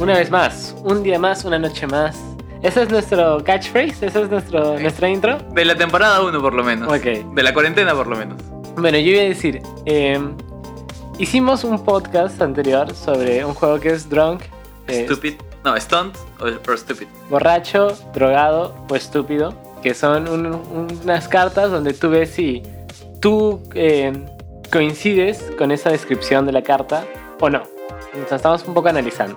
Una vez más, un día más, una noche más. ¿Ese es nuestro catchphrase? ¿Esa es nuestro, Sí. nuestra intro? De la temporada 1 por lo menos. Ok. De la cuarentena por lo menos. Bueno, yo iba a decir, eh, hicimos un podcast anterior sobre un juego que es Drunk, eh, Stupid. No, Stunt o, o Stupid. borracho, drogado o estúpido, que son un- unas cartas donde tú ves si tú eh, coincides con esa descripción de la carta o no. Entonces estamos un poco analizando.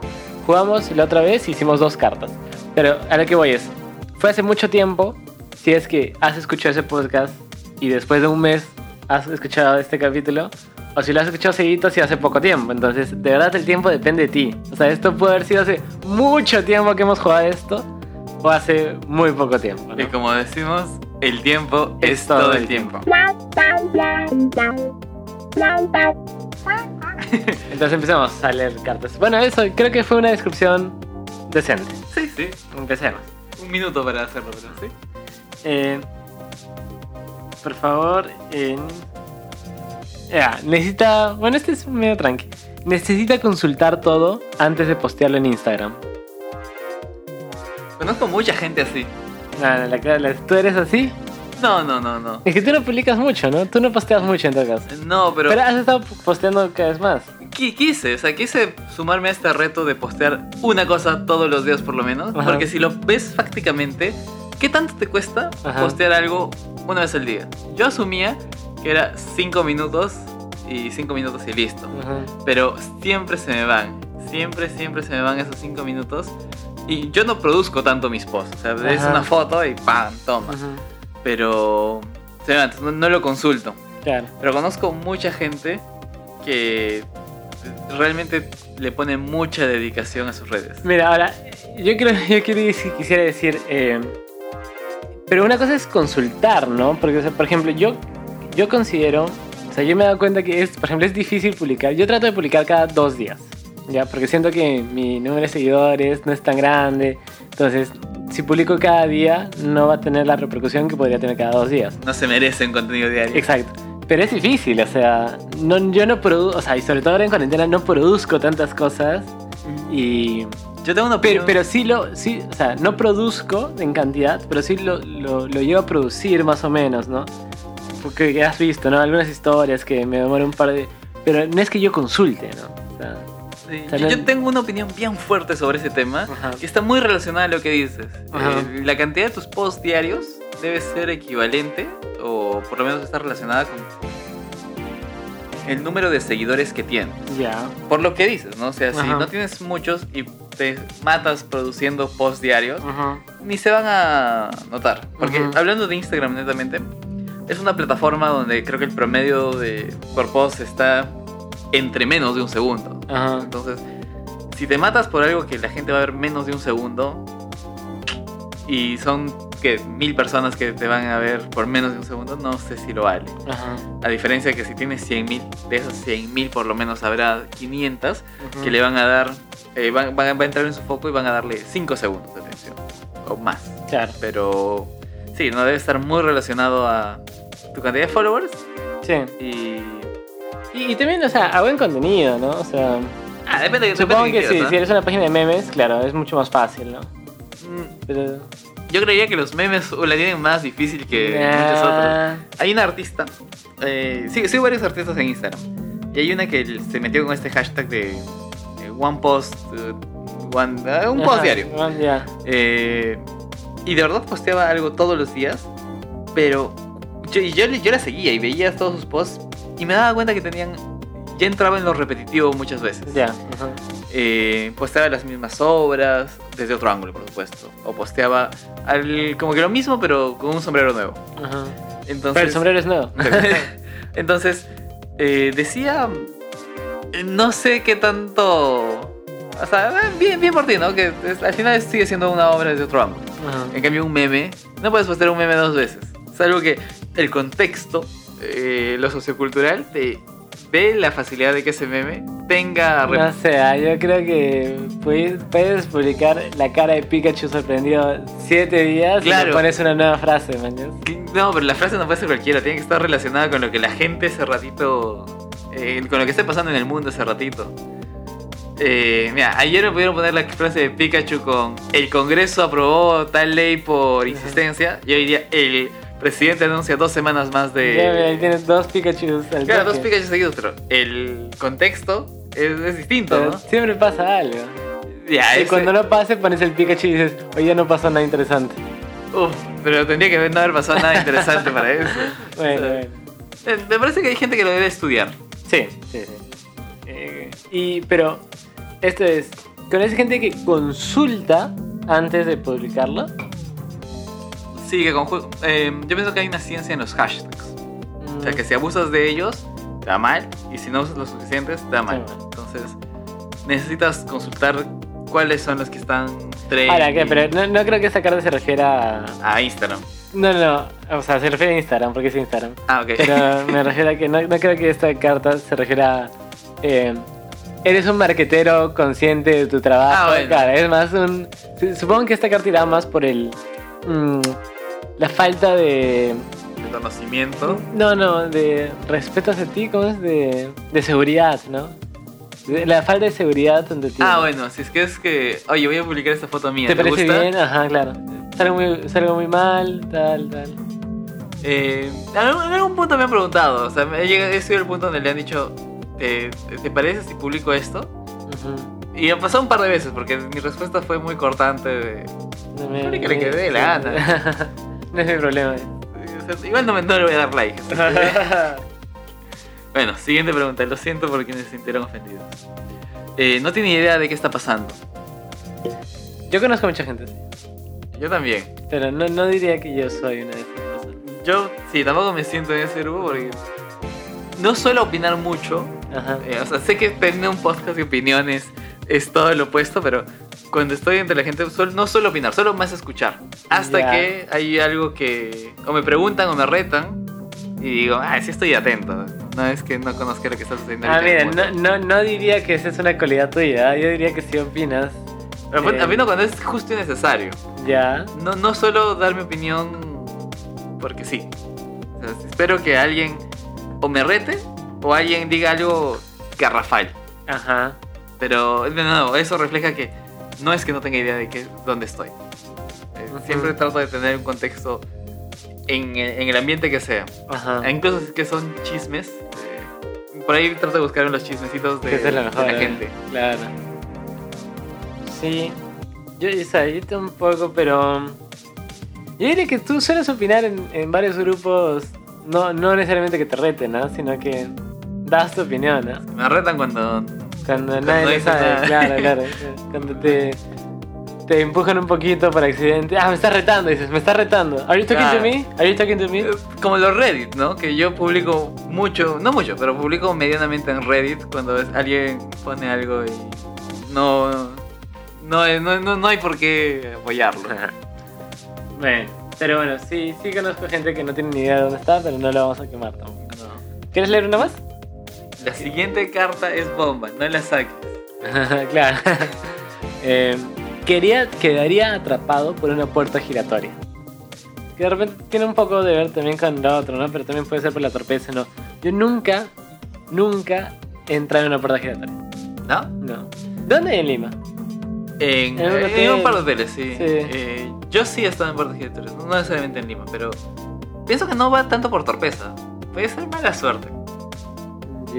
Jugamos la otra vez y hicimos dos cartas. Pero a lo que voy es, fue hace mucho tiempo, si es que has escuchado ese podcast y después de un mes has escuchado este capítulo, o si lo has escuchado seguido, si hace poco tiempo. Entonces, de verdad el tiempo depende de ti. O sea, esto puede haber sido hace mucho tiempo que hemos jugado esto, o hace muy poco tiempo. ¿no? Y como decimos, el tiempo es, todo el tiempo. Entonces empecemos a leer cartas. Bueno, eso creo que fue una descripción decente. Sí, sí. Empecemos. Un minuto para hacerlo, pero sí. Eh, por favor, eh, ya, necesita. Bueno, este es medio tranqui. Necesita consultar todo antes de postearlo en Instagram. Conozco mucha gente así. La- la- la- ¿Tú eres así? No, no, no, no. Es que tú no publicas mucho, ¿no? Tú no posteas mucho en todo caso. No, pero, Pero has estado posteando cada vez más. qui- quise, o sea, quise sumarme a este reto de postear una cosa todos los días por lo menos. Ajá. Porque si lo ves fácticamente, ¿qué tanto te cuesta Ajá. postear algo una vez al día? Yo asumía que era 5 minutos y 5 minutos y listo. Ajá. Pero siempre se me van. Siempre, siempre se me van esos 5 minutos. Y yo no produzco tanto mis posts. O sea, es una foto y ¡pam! Toma. Pero. No, no lo consulto. Claro. Pero conozco mucha gente que realmente le pone mucha dedicación a sus redes. Mira, ahora, yo creo, yo quisiera decir, eh, pero una cosa es consultar, ¿no? Porque, o sea, por ejemplo, yo, yo considero, o sea, yo me he dado cuenta que es, por ejemplo, es difícil publicar. Yo trato de publicar cada dos días, ¿ya? Porque siento que mi número de seguidores no es tan grande. Entonces, si publico cada día, no va a tener la repercusión que podría tener cada dos días. No se merecen contenido diario. Exacto. Pero es difícil, o sea, no, yo no produzco, o sea, y sobre todo ahora en cuarentena no produzco tantas cosas y... Yo tengo una Pero, pero sí lo, sí, o sea, no produzco en cantidad, pero sí lo, lo, lo llevo a producir más o menos, ¿no? Porque has visto, ¿no? Algunas historias que me demoran un par de... Pero no es que yo consulte, ¿no? Sí, yo, tengo una opinión bien fuerte sobre ese tema. Ajá. Que está muy relacionada a lo que dices. Eh, la cantidad de tus posts diarios debe ser equivalente, o por lo menos está relacionada con el número de seguidores que tienes. ya. Por lo que dices, ¿no? O sea, si no tienes muchos y te matas produciendo posts diarios, Ajá. ni se van a notar. Porque hablando de Instagram netamente, es una plataforma donde creo que el promedio de por post está entre menos de un segundo. Ajá. Entonces, si te matas por algo que la gente va a ver menos de un segundo y son que mil personas que te van a ver por menos de un segundo, no sé si lo vale. Ajá. A diferencia de que si tienes 100 mil, de esos 100 mil por lo menos habrá 500 Ujú. que le van a dar, eh, van, van- va a entrar en su foco y van a darle 5 segundos de atención o más. Claro. Pero sí, no debe estar muy relacionado a tu cantidad de followers Sí. y... Y, y también, o sea, a buen contenido, ¿no? O sea, Ah, depende, depende supongo de que sí, quieras, si ¿no? eres una página de memes, claro, es mucho más fácil, ¿no? Mm, Pero... Yo creería que los memes la tienen más difícil que muchos otros. Nah. Hay una artista, eh, sí, sí, varios artistas en Instagram. Y hay una que se metió con este hashtag de eh, One Post, eh, one, eh, un post Ajá, diario. bueno, Ya. Eh, y de verdad posteaba algo todos los días, pero yo, yo, yo la seguía y veía todos sus posts y me daba cuenta que tenían, ya entraba en lo repetitivo muchas veces. Ya. ajá. Eh, posteaba las mismas obras, desde otro ángulo, por supuesto. O posteaba al- como que lo mismo, pero con un sombrero nuevo. Ajá. Entonces, Pero el sombrero es nuevo. Entonces, eh, decía, no sé qué tanto... O sea, bien, bien por ti, ¿no? Que es- al final sigue siendo una obra desde otro ángulo. Ajá. En cambio, un meme, no puedes postear un meme dos veces. Es algo que el contexto, eh, lo sociocultural, te dé la facilidad de que ese meme tenga... No sé, ah, yo creo que puedes, puedes publicar la cara de Pikachu sorprendido siete días y Claro. le pones una nueva frase, man. No, pero la frase no puede ser cualquiera, tiene que estar relacionada con lo que la gente ese ratito, eh, con lo que esté pasando en el mundo ese ratito. Eh, mira, ayer me pudieron poner la frase de Pikachu con el Congreso aprobó tal ley por insistencia. Y hoy día el presidente anuncia dos semanas más Ya, mira, ahí de. tienes dos Pikachu Claro, dos. Pikachu seguidos, pero el contexto es, es distinto, Pero ¿no? siempre pasa algo. Ya, y ese- cuando no pase, pones el Pikachu y dices, oye, ya no pasó nada interesante. Uf, pero tendría que no haber pasado nada interesante para eso. Bueno, O sea, bueno. eh, Me parece que hay gente que lo debe estudiar. Sí, sí, sí. Eh, y, pero, esto es, ¿conoces gente que consulta antes de publicarlo? Sí, que conju- eh, yo pienso que hay una ciencia en los hashtags. O sea, que si abusas de ellos, va mal. Y si no usas los suficientes, te va mal. Sí. Entonces, necesitas consultar cuáles son los que están trending Ahora, ¿qué? Pero no, no creo que esa carta se refiera a... a Instagram. No, no, no. O sea, se refiere a Instagram, porque es Instagram. Ah, ok. Pero me refiero a que no, no creo que esta carta se refiera a... eh, eres un marquetero consciente de tu trabajo. Ah, bueno. Claro, es más un... su- Supongo que esta carta irá más por el... mm, la falta de... De conocimiento. No, no, de respeto hacia ti, ¿cómo es? De, de seguridad, ¿no? De- la falta de seguridad donde ti. Ah, bueno, si es que es que. Oye, voy a publicar esta foto mía. ¿Te ¿Te, parece gusta? bien? Ajá, claro. Salgo muy, salgo muy mal, tal, tal. Eh, en algún- punto me han preguntado. O sea, me he, sido el punto donde le han dicho: ¿te, te- parece si publico esto? Y ha pasado un par de veces porque mi respuesta fue muy cortante. De, No me- que le quede la gana. no es mi problema. o sea, igual no, me, no le voy a dar like. Bueno, siguiente pregunta. Lo siento por quienes se sintieron ofendidos. Eh, no tiene idea de qué está pasando. Yo conozco mucha gente, Yo también. pero no, no diría que yo soy una de esas personas. Yo sí, tampoco me siento en ese grupo porque no suelo opinar mucho. Ajá. Eh, o sea, sé que tener un podcast de opiniones es todo lo opuesto, pero cuando estoy entre la gente no suelo opinar, solo más escuchar. Hasta que hay algo que o me preguntan o me retan y digo, ah, sí estoy atento. No es que no conozca lo que está sucediendo. Ah, mira, no, mundo. no, no diría que esa es una cualidad tuya. Yo diría que si opinas, Pero eh, opino cuando es justo y necesario. ya. No, no suelo dar mi opinión porque sí. O sea, espero que alguien o me rete o alguien diga algo garrafal. Ajá. Pero de nuevo, eso refleja que no es que no tenga idea de qué, dónde estoy. Eh, Ujú. Siempre trato de tener un contexto en, en el ambiente que sea. Ajá. E incluso que son chismes. por ahí trato de buscar los chismecitos de, Que de la ¿eh? gente. Claro. Sí. Yo, o sea, yo tampoco, pero. Yo diría que tú sueles opinar en, en varios grupos, no, no necesariamente que te reten, ¿no? Sino que das tu opinión, ¿no? Me retan cuando... Cuando Cuando nadie lo sabe, nada. claro, claro. Cuando te, te empujan un poquito por accidente. Ah, me estás retando, dices, me estás retando. ¿Are you talking Claro. to me? ¿Are you talking to me? eh, Como los Reddit, ¿no? Que yo publico mucho, no mucho, pero publico medianamente en Reddit cuando alguien pone algo y no, no, no, no, no hay por qué apoyarlo. Bueno, pero bueno, sí, sí conozco gente que no tiene ni idea de dónde está, pero no la vamos a quemar tampoco. No. ¿Quieres leer una más? La siguiente carta es bomba, no la saques. claro. Eh, quería, quedaría atrapado por una puerta giratoria. Que de repente tiene un poco de ver también con lo otro, ¿no? Pero también puede ser por la torpeza, ¿no? Yo nunca, nunca he entrado en una puerta giratoria. ¿No? No. ¿Dónde en Lima? En, En un en hotel. un par de hoteles, sí. Sí. Eh, yo sí he estado en puertas giratorias, no necesariamente en Lima, pero pienso que no va tanto por torpeza. Puede ser mala suerte.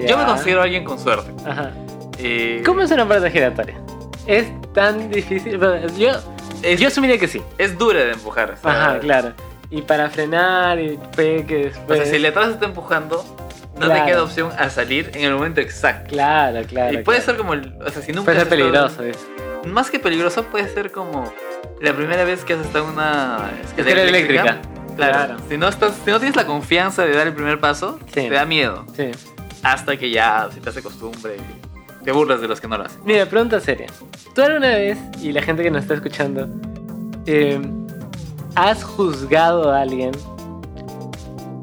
Yo me considero alguien con suerte. Ajá. Eh, ¿Cómo es una puerta giratoria? Es tan difícil. Yo, Es, yo asumiría que sí. es dura de empujar. o sea, Ajá, claro. Y para frenar y que O después. sea, si el de atrás está empujando, no Claro. te queda opción a salir en el momento exacto. Claro, claro. y puede claro. ser como. O sea, si nunca Puede ser estado- peligroso, ¿ves? Más que peligroso, puede ser como la primera vez que has estado en una Escalera eléctrica. Claro. Claro. Si, no estás, si no tienes la confianza de dar el primer paso, Sí. te da miedo. Sí. Hasta que ya se te hace costumbre y te burlas de los que no lo hacen. Mira, pregunta seria. ¿Tú alguna vez, y la gente que nos está escuchando, eh, has juzgado a alguien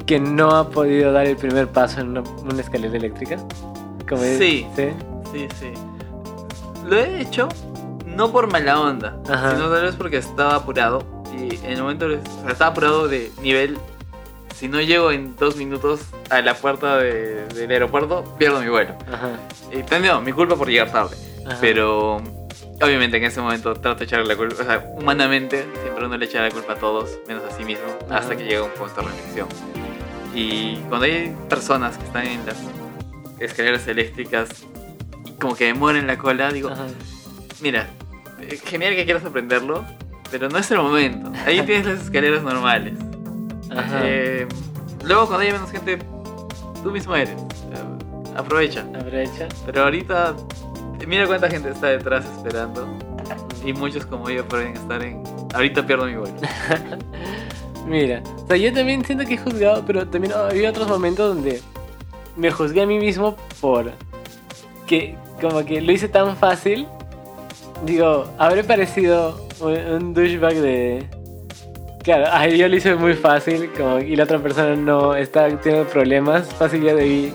que no ha podido dar el primer paso en una, una escalera eléctrica? Como es- Sí. ¿Sí? Sí, sí. Lo he hecho no por mala onda, Ajá. sino tal vez porque estaba apurado. Y en el momento, o sea, estaba apurado de nivel. Si no llego en dos minutos a la puerta de- del aeropuerto, pierdo mi vuelo. Ajá. Y mi culpa por llegar tarde. Ajá. Pero obviamente en ese momento trato de echarle la culpa, o sea, humanamente siempre uno le echa la culpa a todos, menos a sí mismo, Ajá. hasta que llega un punto de reflexión. Y cuando hay personas que están en las escaleras eléctricas y como que demoran la cola, digo, Ajá. mira, eh, genial que quieras aprenderlo, pero no es el momento. Ahí tienes las escaleras normales. Eh, luego cuando haya menos gente, tú mismo eres. Eh, aprovecha. Aprovecha. Pero ahorita, mira cuánta gente está detrás esperando. Y muchos como yo pueden estar en... Ahorita pierdo mi vuelo. Mira, o sea, yo también siento que he juzgado, pero también había otros momentos donde me juzgué a mí mismo por que como que lo hice tan fácil. Digo, habré parecido un, un douchebag de... Claro, ay, yo lo hice muy fácil como, y la otra persona no está teniendo problemas. Fácil ya debí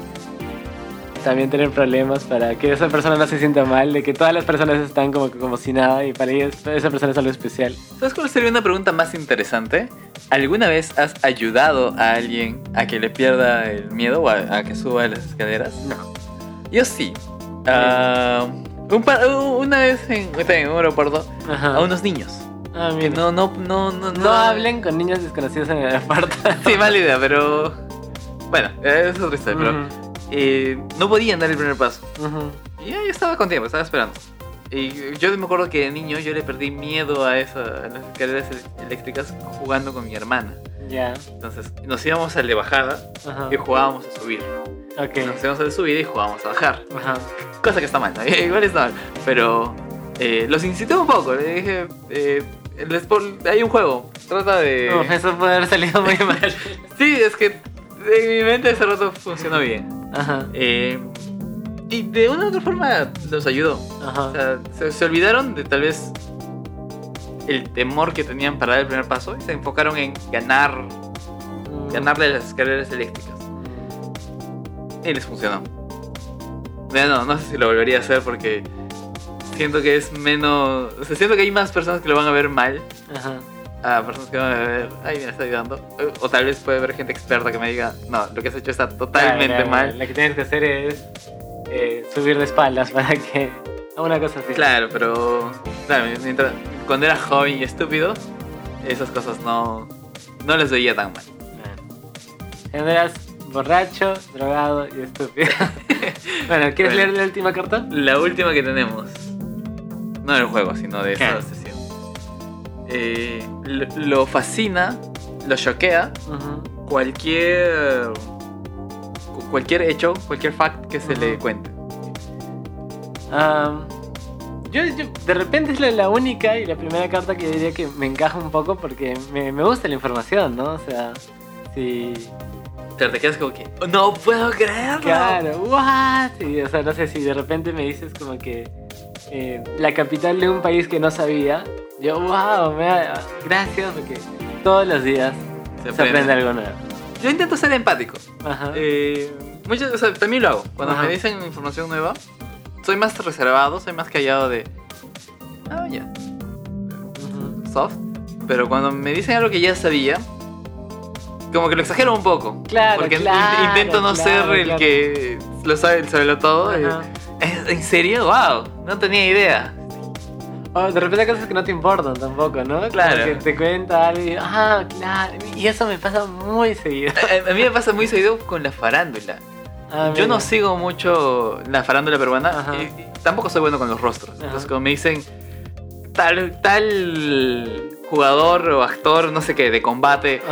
también tener problemas para que esa persona no se sienta mal, de que todas las personas están como, como si nada y para ella esa persona es algo especial. ¿Sabes cuál sería una pregunta más interesante? ¿Alguna vez has ayudado a alguien a que le pierda el miedo o a, a que suba las escaleras? No. Yo sí. Ah, un par- una vez en, en un aeropuerto Ajá. a unos niños. Ah, Que no, no, no, no, No hablen con niños desconocidos en el aeropuerto. Sí, mala idea, pero. Bueno, es otra historia, pero. Eh, no podían dar el primer paso. ujú. Y ya yo estaba con tiempo, estaba esperando. Y yo me acuerdo que de niño yo le perdí miedo a, esa, a las escaleras el- eléctricas jugando con mi hermana. Ya. Entonces nos íbamos al de bajada y jugábamos a subir. Ok. Nos íbamos al de subida y jugábamos a bajar. Ajá. Cosa que está mal, ¿no? igual está mal. Pero eh, los incité un poco. Le dije, eh, hay un juego. Trata de... Eso puede haber salido muy mal. Sí, es que en mi mente ese rato funcionó bien. Ajá. Eh, y de una u otra forma los ayudó. Ajá. O sea, se, se olvidaron de tal vez el temor que tenían para dar el primer paso y se enfocaron en ganar, Mm. ganarle las escaleras eléctricas. Y les funcionó. Ya no, no sé si lo volvería a hacer porque siento que es menos... O sea, siento que hay más personas que lo van a ver mal Ajá. a personas que van a ver, ay, mira, está ayudando. O, o tal vez puede haber gente experta que me diga, no, lo que has hecho está totalmente Claro, mal. Lo que tienes que hacer es eh, subir de espaldas para que. Una cosa así. Claro, pero claro, mientras, cuando era joven y estúpido, esas cosas no, no les veía tan mal. Cuando eras borracho, drogado y estúpido. bueno, ¿quieres Bueno. leer la última carta? La última que tenemos, no del juego, sino de ¿Qué? sesión. Eh, lo, lo fascina, lo choquea cualquier cualquier hecho, cualquier fact que se le cuente. Yo, yo- de repente es la, la única y la primera carta que yo diría que me encaja un poco porque me, me gusta la información, ¿no? O sea, si. Pero te quedas como que, no puedo creerlo. Claro, what? Y, o sea, no sé si de repente me dices como que eh, la capital de un país que no sabía. Yo, wow, me da- gracias porque todos los días Se se aprende aprende. algo nuevo. Yo intento ser empático. Ajá. Eh, muchas, o sea, también lo hago. Cuando Ajá. me dicen información nueva, soy más reservado, soy más callado de. Ah, ya. Soft. Pero cuando me dicen algo que ya sabía, como que lo exagero un poco. Claro, Porque claro, intento no claro, ser el claro. que lo sabe, el sabe todo. ¿En serio? ¡Wow! No tenía idea. De repente hay cosas que no te importan tampoco, ¿no? Como Claro. que te cuenta y, ah, claro. Y eso me pasa muy seguido. A, a mí me pasa muy seguido con la farándula. Ah, Yo no sigo mucho la farándula peruana y, y tampoco soy bueno con los rostros. Ajá. Entonces, cuando me dicen tal, tal jugador o actor, no sé qué, de combate,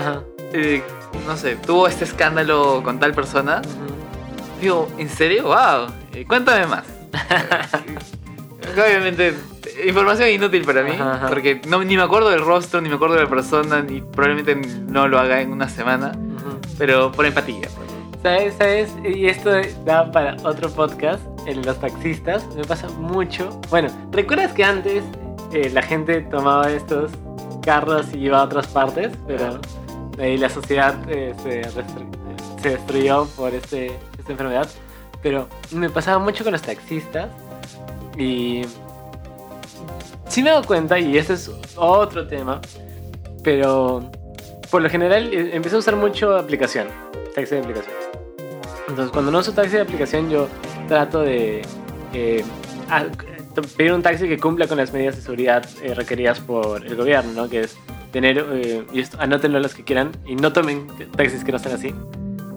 eh, no sé, tuvo este escándalo con tal persona, digo, ¿en serio? ¡Wow! Eh, Cuéntame más. Obviamente, información inútil para mí, Ajá, ajá. porque no, ni me acuerdo del rostro, ni me acuerdo de la persona, ni probablemente no lo haga en una semana, Ujú. pero por empatía. pues. ¿Sabes? ¿Sabes? Y esto da para otro podcast, de los taxistas. Me pasa mucho. Bueno, ¿recuerdas que antes eh, la gente tomaba estos carros y iba a otras partes? Pero ahí la sociedad eh, se, se destruyó por este, esta enfermedad. Pero me pasaba mucho con los taxistas. Y sí me he dado cuenta, y ese es otro tema, pero por lo general eh, empecé a usar mucho aplicación, taxi de aplicación. Entonces cuando no uso taxi de aplicación yo trato de... eh, pedir un taxi que cumpla con las medidas de seguridad eh, requeridas por el gobierno, ¿no? Que es tener, eh, y esto, anótenlo los que quieran, y no tomen taxis que no sean así.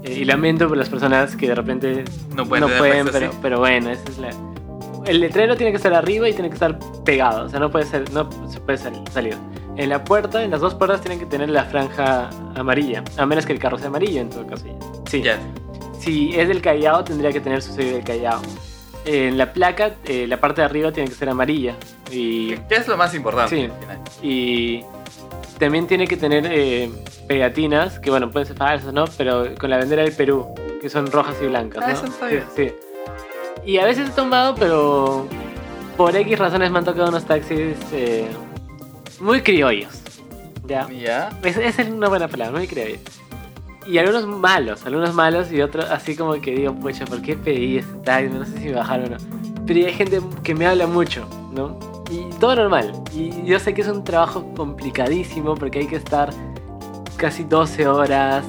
Eh, y lamento por las personas que de repente No pueden tener taxis pero, pero bueno, esa es la... El letrero tiene que estar arriba y tiene que estar pegado, o sea, no puede ser, no se puede sal- salir. En la puerta, en las dos puertas tienen que tener la franja amarilla, a menos que el carro sea amarillo en todo caso. Sí. Si es del Callao, tendría que tener su sello del Callao. En la placa, eh, la parte de arriba tiene que ser amarilla. Y, que es lo más importante Sí. al final. y también tiene que tener eh, pegatinas, que bueno, pueden ser falsas, ¿no? Pero con la bandera del Perú, que son rojas y blancas, Ah, ¿no? eso sabía. Sí, sí. Y a veces he tomado, pero por X razones me han tocado unos taxis eh, muy criollos. ¿Ya? Ya. Es- Esa es una buena palabra, muy criollos. Y algunos malos, algunos malos y otros así como que digo, pucha, ¿por qué pedí este taxi? No sé si me bajaron o no. Pero hay gente que me habla mucho, ¿no? Y todo normal. Y yo sé que es un trabajo complicadísimo porque hay que estar casi 12 horas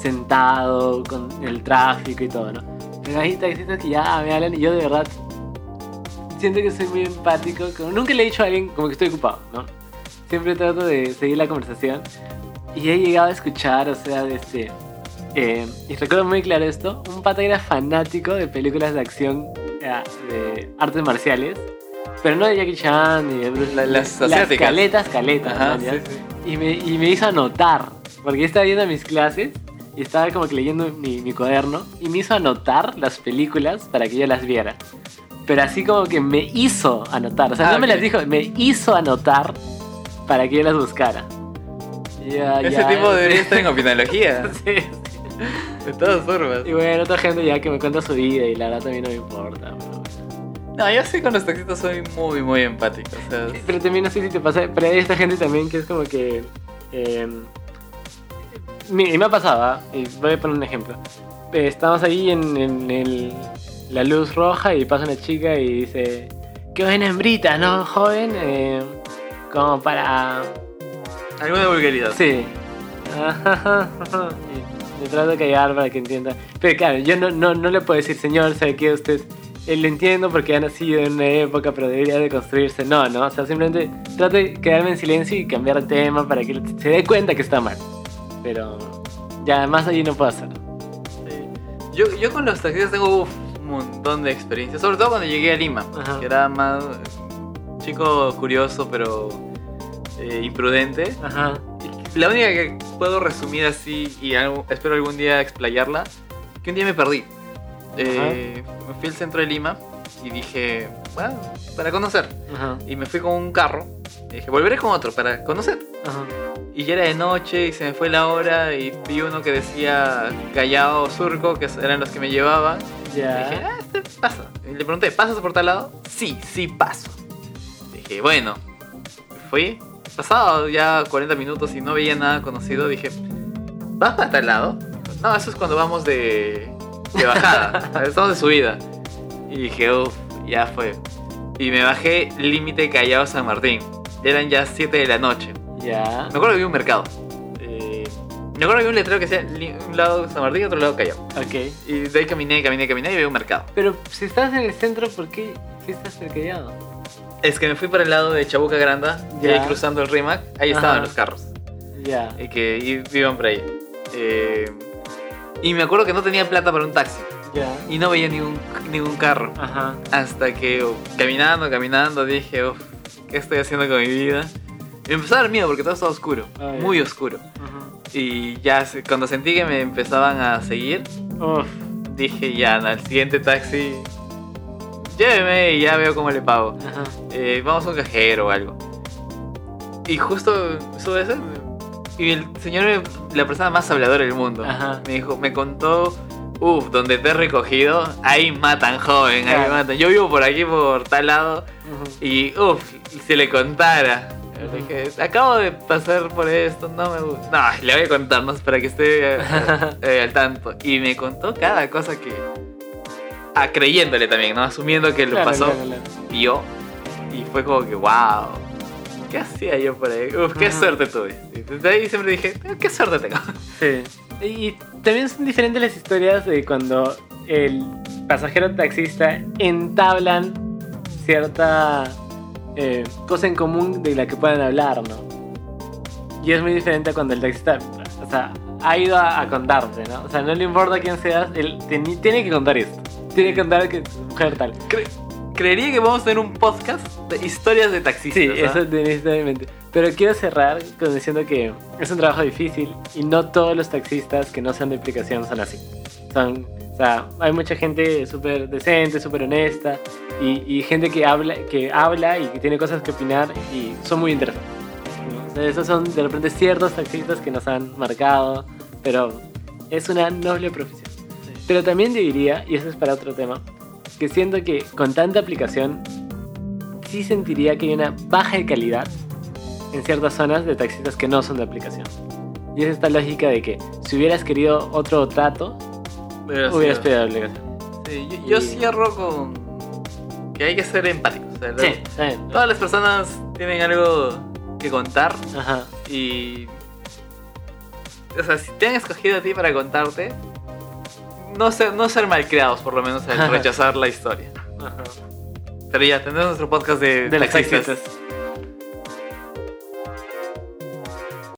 sentado con el tráfico y todo, ¿no? Pero hay taxistas que ya me hablan y yo de verdad siento que soy muy empático. Como, nunca le he dicho a alguien como que estoy ocupado, ¿no? Siempre trato de seguir la conversación. Y he llegado a escuchar, o sea, de este... eh, y recuerdo muy claro esto, un pata era fanático de películas de acción eh, de artes marciales, pero no de Jackie Chan ni de Bruce las las asiáticas. caletas, caletas, Ajá, ¿no? sí, sí. y, me, y me hizo anotar, porque yo estaba viendo mis clases y estaba como que leyendo mi, mi cuaderno y me hizo anotar las películas para que yo las viera. Pero así como que me hizo anotar, o sea, Ah, no me ok. las dijo, me hizo anotar para que yo las buscara. Ya, Ese ya, tipo debería estar en opinología. Sí, De todas formas. Y bueno, otra gente ya que me cuenta su vida y la verdad también no me importa. Pero, No, yo sí con los taxistas soy muy, muy empático. O sea, pero también no sé si te pasa, pero hay esta gente también que es como que... eh, y me ha pasado, y voy a poner un ejemplo. Eh, estamos ahí en, en el- la luz roja y pasa una chica y dice, qué buena hembrita, ¿no, joven? Eh, como para... alguna vulgaridad. Sí. Me trato de callar para que entienda. Pero claro, yo no, no, no le puedo decir, señor, ¿sabe qué? Usted, eh, lo entiendo porque ha nacido en una época, pero debería de construirse. No, no. O sea, simplemente trato de quedarme en silencio y cambiar de tema para que se dé cuenta que está mal. Pero ya, más allí no hacer. Sí. Yo, yo con los taxistas tengo uf, un montón de experiencias, sobre todo cuando llegué a Lima, Ajá. que era más eh, chico curioso pero eh, imprudente. Ajá. La única que puedo resumir así y algo- espero algún día explayarla, que un día me perdí. Eh, me fui al centro de Lima y dije, bueno, para conocer. Ajá. Y me fui con un carro. Y dije, volveré con otro para conocer. Ajá. Y ya era de noche y se me fue la hora y vi uno que decía Callao o Surco, que eran los que me llevaban. Y dije, Ya. ah, este pasa. Y le pregunté, ¿pasas por tal lado? Sí, sí paso. Dije, bueno, fui. Pasado ya 40 minutos y no veía nada conocido, dije, ¿vas para tal lado? No, eso es cuando vamos de, de bajada, estamos de subida. Y dije, uff, ya fue. Y me bajé límite Callao San Martín. Eran ya 7 de la noche. Ya. Me acuerdo que había un mercado. Eh, me acuerdo que había un letrero que decía un lado San Martín y otro lado Callao. Ok. Y de ahí caminé, caminé, caminé y había un mercado. Pero si estás en el centro, ¿por qué hasta el Callao? Es que me fui para el lado de Chabuca Granda y Ya. ahí cruzando el Rimac, ahí Ajá. estaban los carros. Ya. Y que iban por ahí. Eh, y me acuerdo que no tenía plata para un taxi. Ya. Y no veía ningún, ningún carro. Ajá. Hasta que uf, caminando, caminando, dije, "Uf, ¿qué estoy haciendo con mi vida? Empezó a dar miedo porque todo estaba oscuro. Ah, muy oscuro. Ajá. Y ya cuando sentí que me empezaban a seguir, Uf. dije ya, al siguiente taxi, lléveme y ya veo cómo le pago. Eh, vamos a un cajero o algo. Y justo sube eso y el señor, la persona más habladora del mundo, me dijo, me contó, uff, donde te he recogido, ahí matan joven, ahí Claro. matan. Yo vivo por aquí, por tal lado, Ujú. y uff, si le contara. Acabo de pasar por esto, no me gusta. No, le voy a contarnos para que esté eh, eh, al tanto. Y me contó cada cosa que. Ah, creyéndole también, ¿no? Asumiendo que lo Claro, pasó, claro, claro. vio. Y fue como que, wow. ¿Qué hacía yo por ahí? Uf, qué suerte tuve. Y desde ahí siempre dije, "Eh, qué suerte tengo. Sí. Y también son diferentes las historias de cuando el pasajero taxista entablan cierta eh, cosa en común de la que puedan hablar, ¿no? Y es muy diferente a cuando el taxista, o sea, ha ido a, a contarte, ¿no? O sea, no le importa quién seas, él teni- tiene que contar esto. Tiene que contar que tu mujer tal. Cre- creería que vamos a tener un podcast de historias de taxistas. Sí, ¿ah? eso definitivamente. Pero quiero cerrar con diciendo que es un trabajo difícil y no todos los taxistas que no sean de aplicación son así. Son, o sea, hay mucha gente súper decente, súper honesta y, y gente que habla, que habla y que tiene cosas que opinar y son muy interesantes. ¿no? O sea, esos son de repente ciertos taxistas que nos han marcado, pero es una noble profesión. Pero también diría, y eso es para otro tema, que siento que con tanta aplicación sí sentiría que hay una baja de calidad en ciertas zonas de taxistas que no son de aplicación. Y es esta lógica de que si hubieras querido otro trato, Pero hubieras sí, yo, yo Y- cierro con que hay que ser empáticos. o sea, Sí, las- está bien. Todas las personas tienen algo que contar Ajá. y... O sea, si te han escogido a ti para contarte, no ser, no ser malcriados por lo menos al rechazar la historia. Ajá. Pero ya, tenemos nuestro podcast de, De taxistas.